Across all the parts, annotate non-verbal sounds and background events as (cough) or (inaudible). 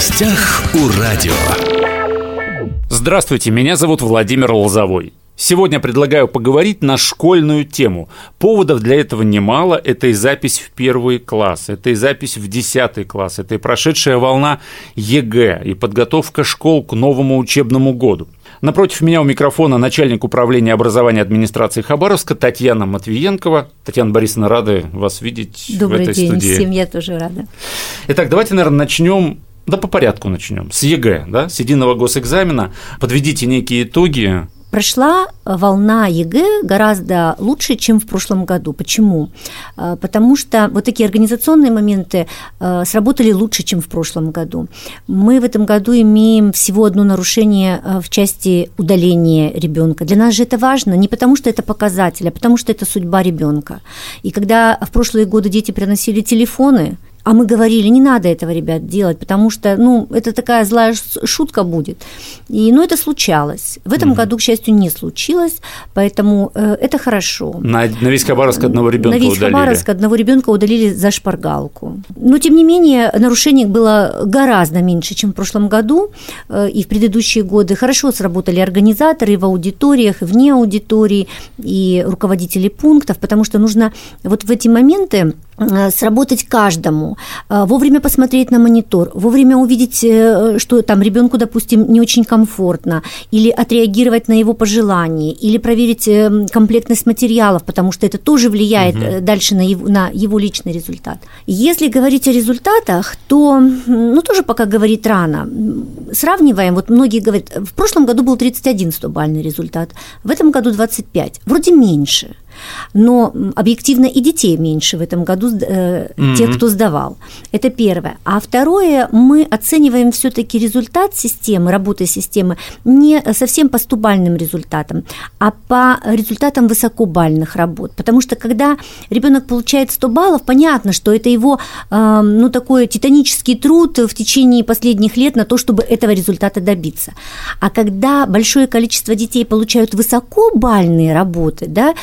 гостях у радио. Здравствуйте, меня зовут Владимир Лозовой. Сегодня предлагаю поговорить на школьную тему. Поводов для этого немало. Это и запись в первый класс, это и запись в десятый класс, это и прошедшая волна ЕГЭ, и подготовка школ к новому учебному году. Напротив меня у микрофона начальник управления образования администрации Хабаровска Татьяна Матвиенкова. Татьяна Борисовна, рады вас видеть Добрый в этой день студии. всем, я тоже рада. Итак, давайте, наверное, начнем да по порядку начнем. С ЕГЭ, да, с единого госэкзамена. Подведите некие итоги. Прошла волна ЕГЭ гораздо лучше, чем в прошлом году. Почему? А, Потому что вот такие организационные моменты а, сработали лучше, чем в прошлом году. Мы в этом году имеем всего одно нарушение в части удаления ребенка. Для нас же это важно не потому, что это показатель, а потому что это судьба ребенка. И когда в прошлые годы дети приносили телефоны, а мы говорили, не надо этого, ребят, делать, потому что, ну, это такая злая шутка будет. И, ну, это случалось. В этом году, к счастью, не случилось, поэтому э, это хорошо. На, на весь Хабаровск одного ребенка На весь удалили. Хабаровск одного ребенка удалили за шпаргалку. Но, тем не менее, нарушений было гораздо меньше, чем в прошлом году э, и в предыдущие годы. Хорошо сработали организаторы в аудиториях, и вне аудитории, и руководители пунктов, потому что нужно вот в эти моменты сработать каждому, э, вовремя посмотреть на монитор, вовремя увидеть, э, что там ребенку, допустим, не очень комфортно, или отреагировать на его пожелания, или проверить э, комплектность материалов, потому что это тоже влияет э, дальше на его, на его личный результат. Если говорить о результатах, то, ну, тоже пока говорить рано. Сравниваем, вот многие говорят, в прошлом году был 31 100-бальный результат, в этом году 25, вроде меньше. Но объективно и детей меньше в этом году, э, тех, кто сдавал. Это первое. А второе, мы оцениваем все-таки результат системы, работы системы не совсем по стубальным результатам, а по результатам высокобальных работ. Потому что когда ребенок получает 100 баллов, понятно, что это его э, ну, такой титанический труд в течение последних лет на то, чтобы этого результата добиться. А когда большое количество детей получают высокобальные работы, да,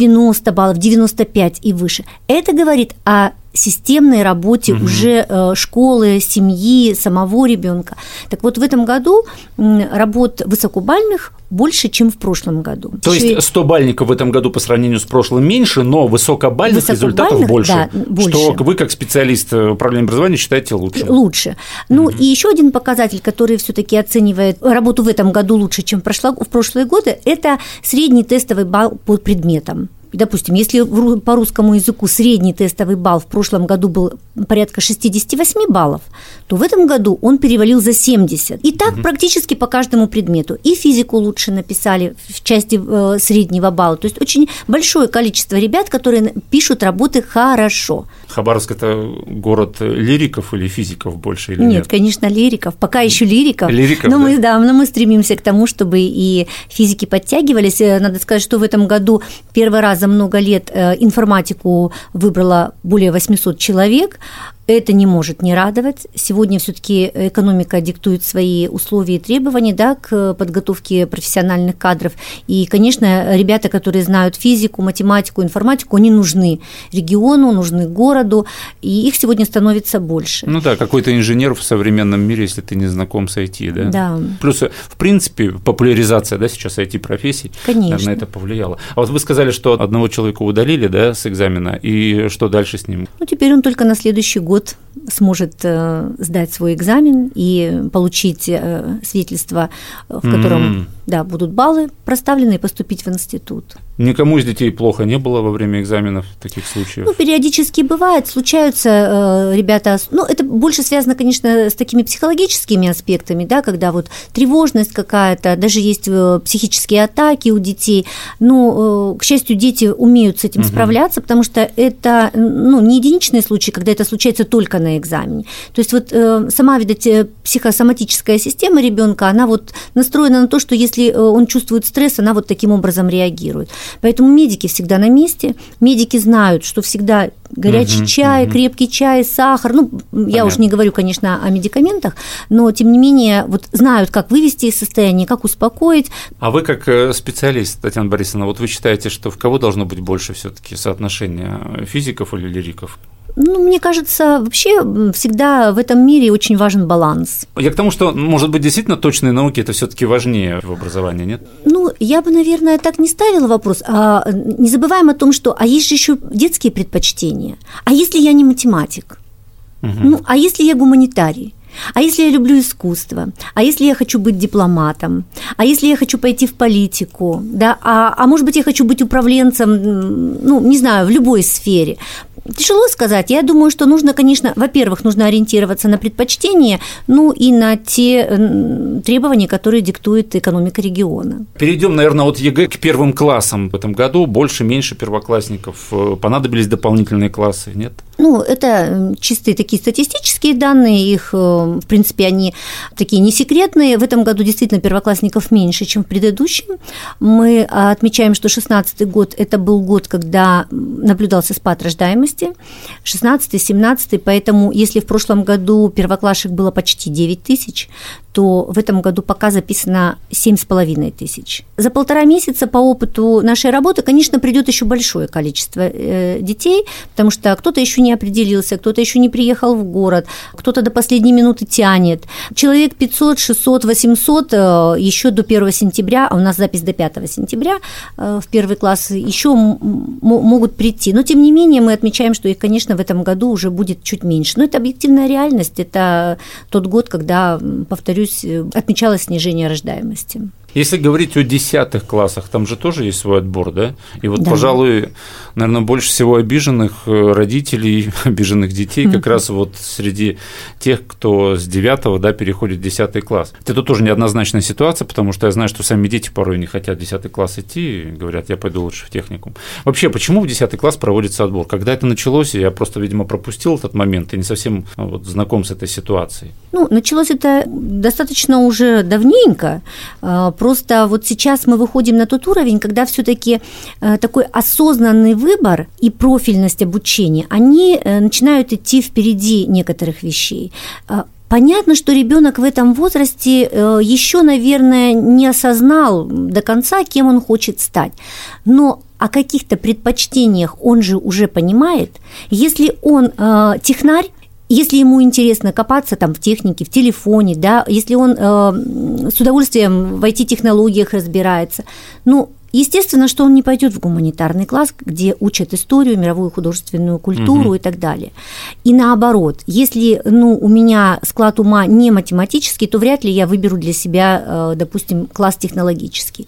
90 баллов, 95 и выше, это говорит о системной работе уже э, школы, семьи, самого ребенка. Так вот, в этом году работ высокобальных больше, чем в прошлом году. То Ещё и- есть 100 бальников в этом году по сравнению с прошлым меньше, но высокобальных результатов Высокобальных, больше, да, больше. Что вы, как специалист э, управления образования, считаете лучше. Лучше. Ну и еще один показатель, который все-таки оценивает работу в этом году лучше, чем в прошлые годы, это средний тестовый балл по предметам. Допустим, если по русскому языку средний тестовый балл в прошлом году был порядка 68 баллов, то в этом году он перевалил за 70. И так практически по каждому предмету. И физику лучше написали в части э, среднего балла. То есть очень большое количество ребят, которые пишут работы хорошо. Хабаровск – это город лириков или физиков больше или Нет, нет? конечно, лириков. Пока еще лириков. Лириков, но мы, да. да, но мы стремимся к тому, чтобы и физики подтягивались. Э, Надо сказать, что в этом году первый раз за много лет э, информатику выбрало более 800 человек. Это не может не радовать. Сегодня все-таки экономика диктует свои условия и требования да, к подготовке профессиональных кадров. И, конечно, ребята, которые знают физику, математику, информатику, они нужны региону, нужны городу, и их сегодня становится больше. Ну да, какой-то инженер в современном мире, если ты не знаком с IT, да? Да. Плюс, в принципе, популяризация, да, сейчас IT-профессий, Конечно. наверное, это повлияло. А вот вы сказали, что одного человека удалили, да, с экзамена, и что дальше с ним? Ну, теперь он только на следующий год сможет э, сдать свой экзамен и получить э, свидетельство, э, в котором М. да, будут баллы проставлены и поступить в институт. Никому из детей плохо не было во время экзаменов таких случаев? Ну, периодически бывает, случаются э, ребята, ну, это больше связано, конечно, с такими психологическими аспектами, да, когда вот тревожность какая-то, даже есть э, психические атаки у детей, но, э, к счастью, дети умеют с этим справляться, потому что это, ну, не единичные случаи, когда это случается только на экзамене. То есть вот э, сама, видать, э, психосоматическая система ребенка, она вот настроена на то, что если э, он чувствует стресс, она вот таким образом реагирует. Поэтому медики всегда на месте, медики знают, что всегда горячий Мгм, чай, мгм. крепкий чай, сахар. Ну, я Понятно. уж не говорю, конечно, о медикаментах, но тем не менее вот знают, как вывести из состояния, как успокоить. А вы как э, специалист, Татьяна Борисовна, вот вы считаете, что в кого должно быть больше все-таки соотношение физиков или лириков? Ну, мне кажется, вообще всегда в этом мире очень важен баланс. Я к тому, что, может быть, действительно точные науки это все-таки важнее в образовании, нет? Ну, я бы, наверное, так не ставила вопрос. А не забываем о том, что а есть же еще детские предпочтения. А если я не математик? Угу. Ну, а если я гуманитарий? А если я люблю искусство? А если я хочу быть дипломатом? А если я хочу пойти в политику? Да? А, а может быть, я хочу быть управленцем, ну, не знаю, в любой сфере. Тяжело сказать. Я думаю, что нужно, конечно, во-первых, нужно ориентироваться на предпочтения, ну и на те требования, которые диктует экономика региона. Перейдем, наверное, от ЕГЭ к первым классам. В этом году больше-меньше первоклассников. Э, понадобились дополнительные классы, нет? Ну, это чистые такие статистические данные, их, э, в принципе, они такие не секретные. В этом году действительно первоклассников меньше, чем в предыдущем. Мы отмечаем, что 2016 год – это был год, когда наблюдался спад рождаемости, 16-17, поэтому если в прошлом году первоклашек было почти 9 тысяч, то в этом году пока записано 7,5 тысяч. За полтора месяца по опыту нашей работы, конечно, придет еще большое количество э, детей, потому что кто-то еще не определился, кто-то еще не приехал в город, кто-то до последней минуты тянет. Человек 500, 600, 800 еще до 1 сентября, а у нас запись до 5 сентября э, в первый класс, еще могут прийти. Но, тем не менее, мы отмечаем, что их, конечно, в этом году уже будет чуть меньше. Но это объективная реальность, это тот год, когда, повторю, повторюсь, э, отмечалось снижение рождаемости. Если говорить о десятых классах, там же тоже есть свой отбор, да? И вот, да. пожалуй, наверное, больше всего обиженных э, родителей, (laughs) обиженных детей как раз вот среди тех, кто с 9 да, переходит в 10 класс. Это тоже неоднозначная ситуация, потому что я знаю, что сами дети порой не хотят в 10 класс идти, говорят, я пойду лучше в техникум. Вообще, почему в 10 класс проводится отбор? Когда это началось, я просто, видимо, пропустил этот момент и не совсем ну, вот, знаком с этой ситуацией. Ну, началось это достаточно уже давненько, а, просто вот сейчас мы выходим на тот уровень, когда все-таки э, такой осознанный выбор и профильность обучения, они э, начинают идти впереди некоторых вещей. А, понятно, что ребенок в этом возрасте э, еще, наверное, не осознал до конца, кем он хочет стать. Но о каких-то предпочтениях он же уже понимает. Если он э, технарь, если ему интересно копаться там в технике, в телефоне, да, если он э, с удовольствием в IT-технологиях разбирается, ну, Естественно, что он не пойдет в гуманитарный класс, где учат историю, мировую художественную культуру угу. и так далее. И наоборот, если ну, у меня склад ума не математический, то вряд ли я выберу для себя, э, допустим, класс технологический.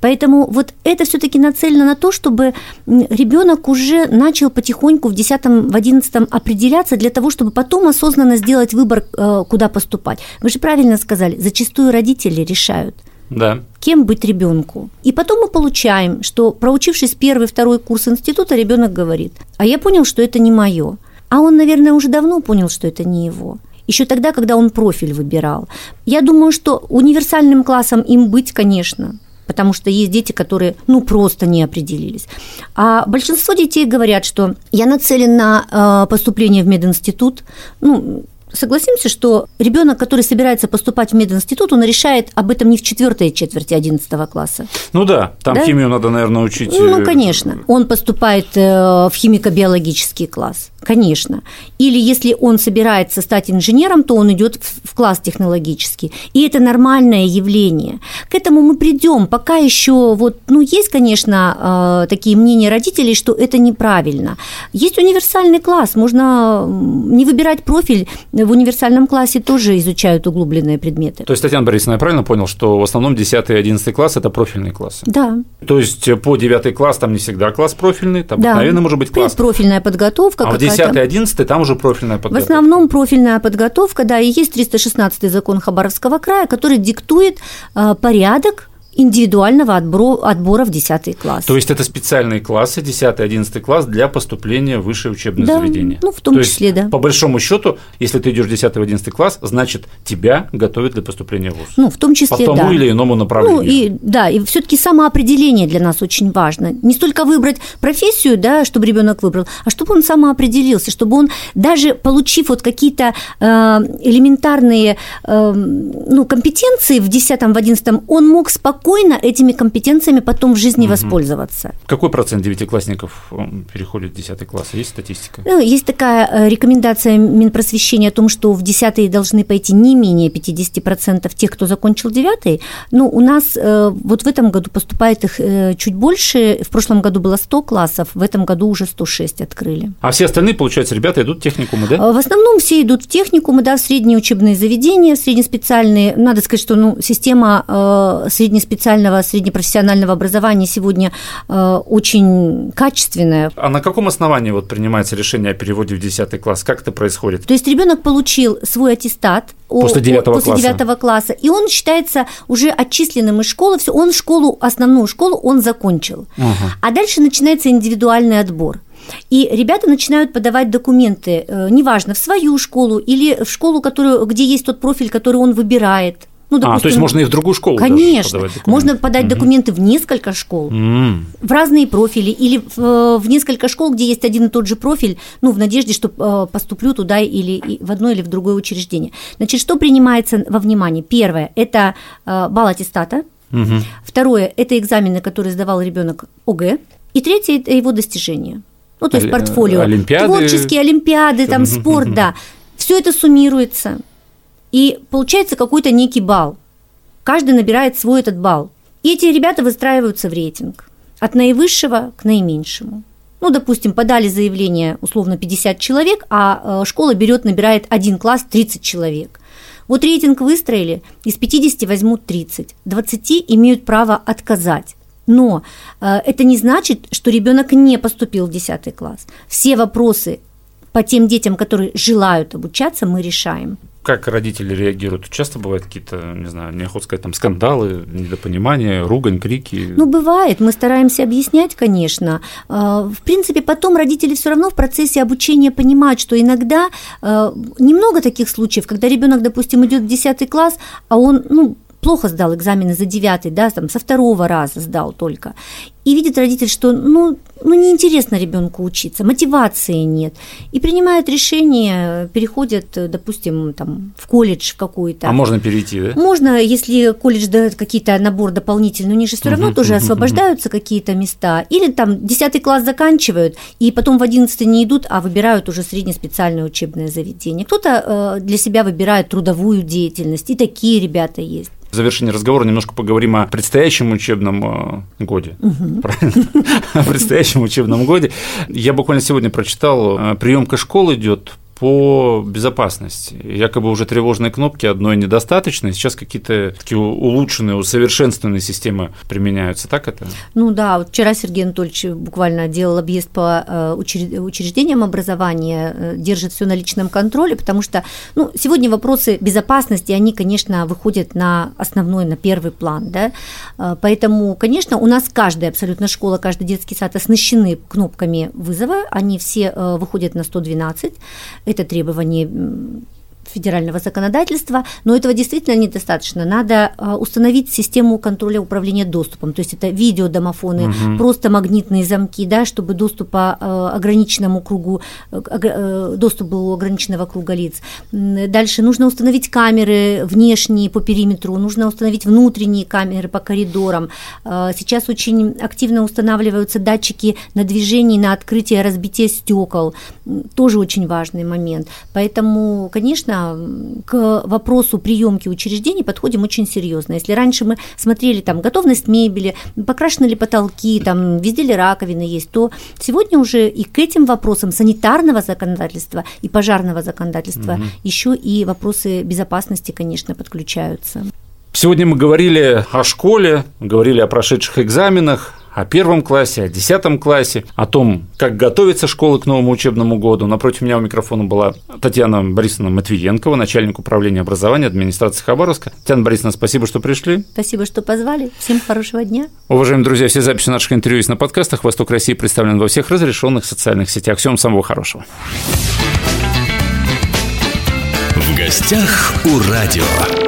Поэтому вот это все-таки нацелено на то, чтобы ребенок уже начал потихоньку в 10 в 11 определяться для того, чтобы потом осознанно сделать выбор, э, куда поступать. Вы же правильно сказали, зачастую родители решают – да. Кем быть ребенку. И потом мы получаем, что проучившись первый, второй курс института, ребенок говорит, а я понял, что это не мое. А он, наверное, уже давно понял, что это не его. Еще тогда, когда он профиль выбирал. Я думаю, что универсальным классом им быть, конечно, потому что есть дети, которые ну просто не определились. А большинство детей говорят, что я нацелен на э, поступление в мединститут, ну согласимся, что ребенок, который собирается поступать в мединститут, он решает об этом не в четвертой четверти 11 класса. Ну да, там да? химию надо, наверное, учить. Ну, э, конечно. Он поступает э, в химико-биологический класс конечно. Или если он собирается стать инженером, то он идет в класс технологический. И это нормальное явление. К этому мы придем. Пока еще вот, ну, есть, конечно, э, такие мнения родителей, что это неправильно. Есть универсальный класс, можно не выбирать профиль. В универсальном классе тоже изучают углубленные предметы. То есть, Татьяна Борисовна, я правильно понял, что в основном 10 и 11 класс – это профильные классы? Да. То есть, по 9 класс там не всегда класс профильный, там да. обыкновенно может быть класс. Профильная подготовка. А в 10 11 там уже профильная подготовка. В основном профильная подготовка, да, и есть 316 закон Хабаровского края, который диктует э, порядок индивидуального отбора, отбора в 10 класс. То есть это специальные классы, 10-11 класс для поступления в высшее учебное да, заведение. Ну, в том То числе, есть, да. По большому счету, если ты идешь в 10-11 класс, значит, тебя готовят для поступления в ВУЗ. Ну, в том числе, По тому да. или иному направлению. Ну, и, да, и все-таки самоопределение для нас очень важно. Не столько выбрать профессию, да, чтобы ребенок выбрал, а чтобы он самоопределился, чтобы он, даже получив вот какие-то э, элементарные э, ну, компетенции в 10 в 11 он мог спокойно спокойно этими компетенциями потом в жизни угу. воспользоваться. Какой процент девятиклассников переходит в 10 класс? Есть статистика? Ну, есть такая э, рекомендация Минпросвещения о том, что в 10 должны пойти не менее 50% тех, кто закончил 9 но у нас э, вот в этом году поступает их чуть больше. В прошлом году было 100 классов, в этом году уже 106 открыли. А все остальные, получается, ребята идут в техникумы, да? В основном все идут в техникумы, да, в средние учебные заведения, в среднеспециальные. Надо сказать, что ну, система э, среднеспециального, среднепрофессионального образования сегодня э, очень качественная. А на каком основании вот принимается решение о переводе в 10 класс? Как это происходит? То есть ребенок получил свой аттестат после 9 после класса. 9 класса, и он считается уже отчисленным из школы, все, он школу, основную школу он закончил. Угу. А дальше начинается индивидуальный отбор. И ребята начинают подавать документы, э, неважно, в свою школу или в школу, которую, где есть тот профиль, который он выбирает. Ну, допустим, а, то есть можно и в другую школу Конечно. Подавать можно подать угу. документы в несколько школ, угу. в разные профили, или в, э, в несколько школ, где есть один и тот же профиль, ну, в надежде, что э, поступлю туда или в одно или в другое учреждение. Значит, что принимается во внимание? Первое – это балл аттестата. Угу. Второе – это экзамены, которые сдавал ребенок ОГЭ. И третье – это его достижения. Ну, то есть портфолио. Олимпиады. Творческие олимпиады, там спорт, да. Все это суммируется. И получается какой-то некий балл. Каждый набирает свой этот балл. И эти ребята выстраиваются в рейтинг. От наивысшего к наименьшему. Ну, допустим, подали заявление условно 50 человек, а э, школа берет, набирает один класс 30 человек. Вот рейтинг выстроили, из 50 возьмут 30, 20 имеют право отказать. Но э, это не значит, что ребенок не поступил в 10 класс. Все вопросы по тем детям, которые желают обучаться, мы решаем. Как родители реагируют? Часто бывают какие-то, не знаю, неохота сказать, там скандалы, недопонимания, ругань, крики? Ну, бывает. Мы стараемся объяснять, конечно. Э, в принципе, потом родители все равно в процессе обучения понимают, что иногда э, немного таких случаев, когда ребенок, допустим, идет в 10 класс, а он, ну, плохо сдал экзамены за девятый, да, там со второго раза сдал только. И видит родитель, что ну, ну неинтересно ребенку учиться, мотивации нет. И принимает решение, переходят, допустим, там, в колледж в какой-то. А можно перейти, да? Можно, если колледж дает какие-то набор дополнительный, у них же все равно тоже освобождаются какие-то места. Или там 10 класс заканчивают, и потом в 11 не идут, а выбирают уже среднеспециальное учебное заведение. Кто-то э, для себя выбирает трудовую деятельность, и такие ребята есть. В завершении разговора немножко поговорим о предстоящем учебном э, годе. Угу. Правильно? (laughs) О предстоящем учебном годе. Я буквально сегодня прочитал, э, приемка школ идет по безопасности. Якобы уже тревожные кнопки одной недостаточно, сейчас какие-то такие улучшенные, усовершенствованные системы применяются, так это? Ну да, вот вчера Сергей Анатольевич буквально делал объезд по э, учреждениям образования, э, держит все на личном контроле, потому что ну, сегодня вопросы безопасности, они, конечно, выходят на основной, на первый план, да, э, поэтому, конечно, у нас каждая абсолютно школа, каждый детский сад оснащены кнопками вызова, они все выходят на 112, это требование федерального законодательства, но этого действительно недостаточно. Надо а, установить систему контроля управления доступом, то есть это видеодомофоны, угу. просто магнитные замки, да, чтобы доступ по а, ограниченному кругу, э, э, доступ был у ограниченного круга лиц. Дальше нужно установить камеры внешние по периметру, нужно установить внутренние камеры по коридорам. А, сейчас очень активно устанавливаются датчики на движение, на открытие, разбитие стекол, тоже очень важный момент. Поэтому, конечно, к вопросу приемки учреждений подходим очень серьезно. Если раньше мы смотрели там готовность мебели, покрашены ли потолки, там везде ли раковины есть, то сегодня уже и к этим вопросам санитарного законодательства и пожарного законодательства угу. еще и вопросы безопасности, конечно, подключаются. Сегодня мы говорили о школе, говорили о прошедших экзаменах, о первом классе, о десятом классе, о том, как готовится школа к новому учебному году. Напротив меня у микрофона была Татьяна Борисовна Матвиенкова, начальник управления образования администрации Хабаровска. Татьяна Борисовна, спасибо, что пришли. Спасибо, что позвали. Всем хорошего дня. Уважаемые друзья, все записи наших интервью есть на подкастах. «Восток России» представлен во всех разрешенных социальных сетях. Всем самого хорошего. В гостях у радио.